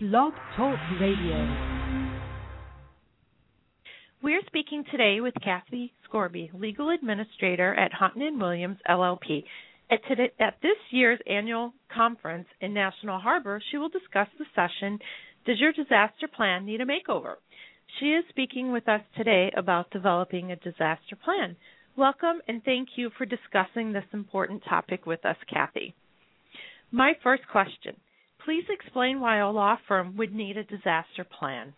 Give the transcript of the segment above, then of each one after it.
Blog Talk Radio. We're speaking today with Kathy Scorby, legal administrator at Hunton and Williams LLP. At, today, at this year's annual conference in National Harbor, she will discuss the session Does Your Disaster Plan Need a Makeover? She is speaking with us today about developing a disaster plan. Welcome and thank you for discussing this important topic with us, Kathy. My first question please explain why a law firm would need a disaster plan.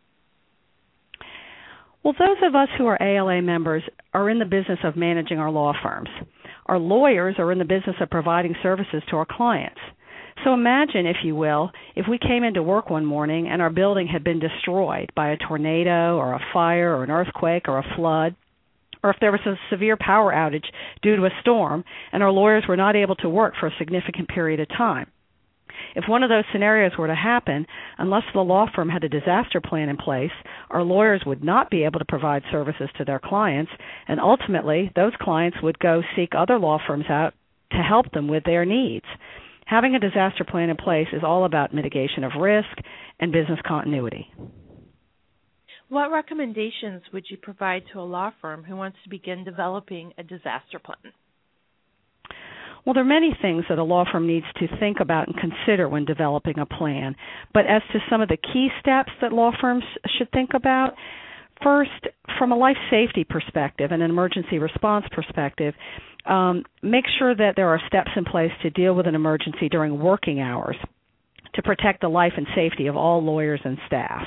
Well, those of us who are ALA members are in the business of managing our law firms. Our lawyers are in the business of providing services to our clients. So imagine, if you will, if we came into work one morning and our building had been destroyed by a tornado or a fire or an earthquake or a flood, or if there was a severe power outage due to a storm and our lawyers were not able to work for a significant period of time. If one of those scenarios were to happen, unless the law firm had a disaster plan in place, our lawyers would not be able to provide services to their clients, and ultimately, those clients would go seek other law firms out to help them with their needs. Having a disaster plan in place is all about mitigation of risk and business continuity. What recommendations would you provide to a law firm who wants to begin developing a disaster plan? Well, there are many things that a law firm needs to think about and consider when developing a plan. But as to some of the key steps that law firms should think about, first, from a life safety perspective and an emergency response perspective, um, make sure that there are steps in place to deal with an emergency during working hours to protect the life and safety of all lawyers and staff.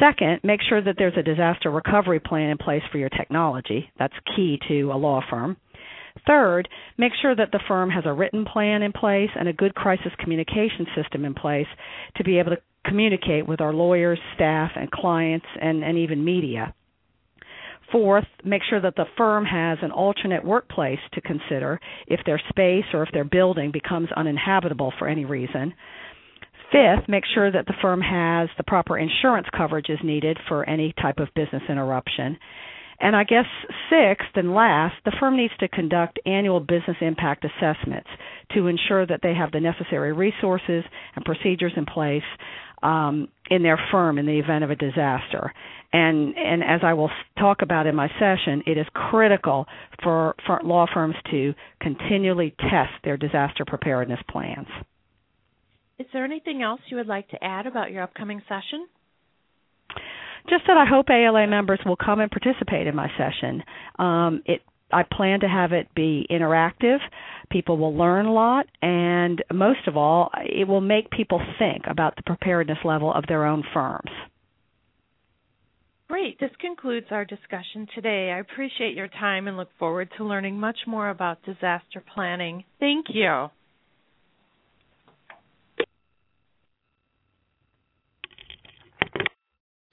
Second, make sure that there's a disaster recovery plan in place for your technology. That's key to a law firm. Third, make sure that the firm has a written plan in place and a good crisis communication system in place to be able to communicate with our lawyers, staff, and clients, and, and even media. Fourth, make sure that the firm has an alternate workplace to consider if their space or if their building becomes uninhabitable for any reason. Fifth, make sure that the firm has the proper insurance coverage is needed for any type of business interruption. And I guess sixth and last, the firm needs to conduct annual business impact assessments to ensure that they have the necessary resources and procedures in place um, in their firm in the event of a disaster. And and as I will talk about in my session, it is critical for, for law firms to continually test their disaster preparedness plans. Is there anything else you would like to add about your upcoming session? Just that I hope ALA members will come and participate in my session. Um, it I plan to have it be interactive. People will learn a lot, and most of all, it will make people think about the preparedness level of their own firms. Great. This concludes our discussion today. I appreciate your time and look forward to learning much more about disaster planning. Thank you.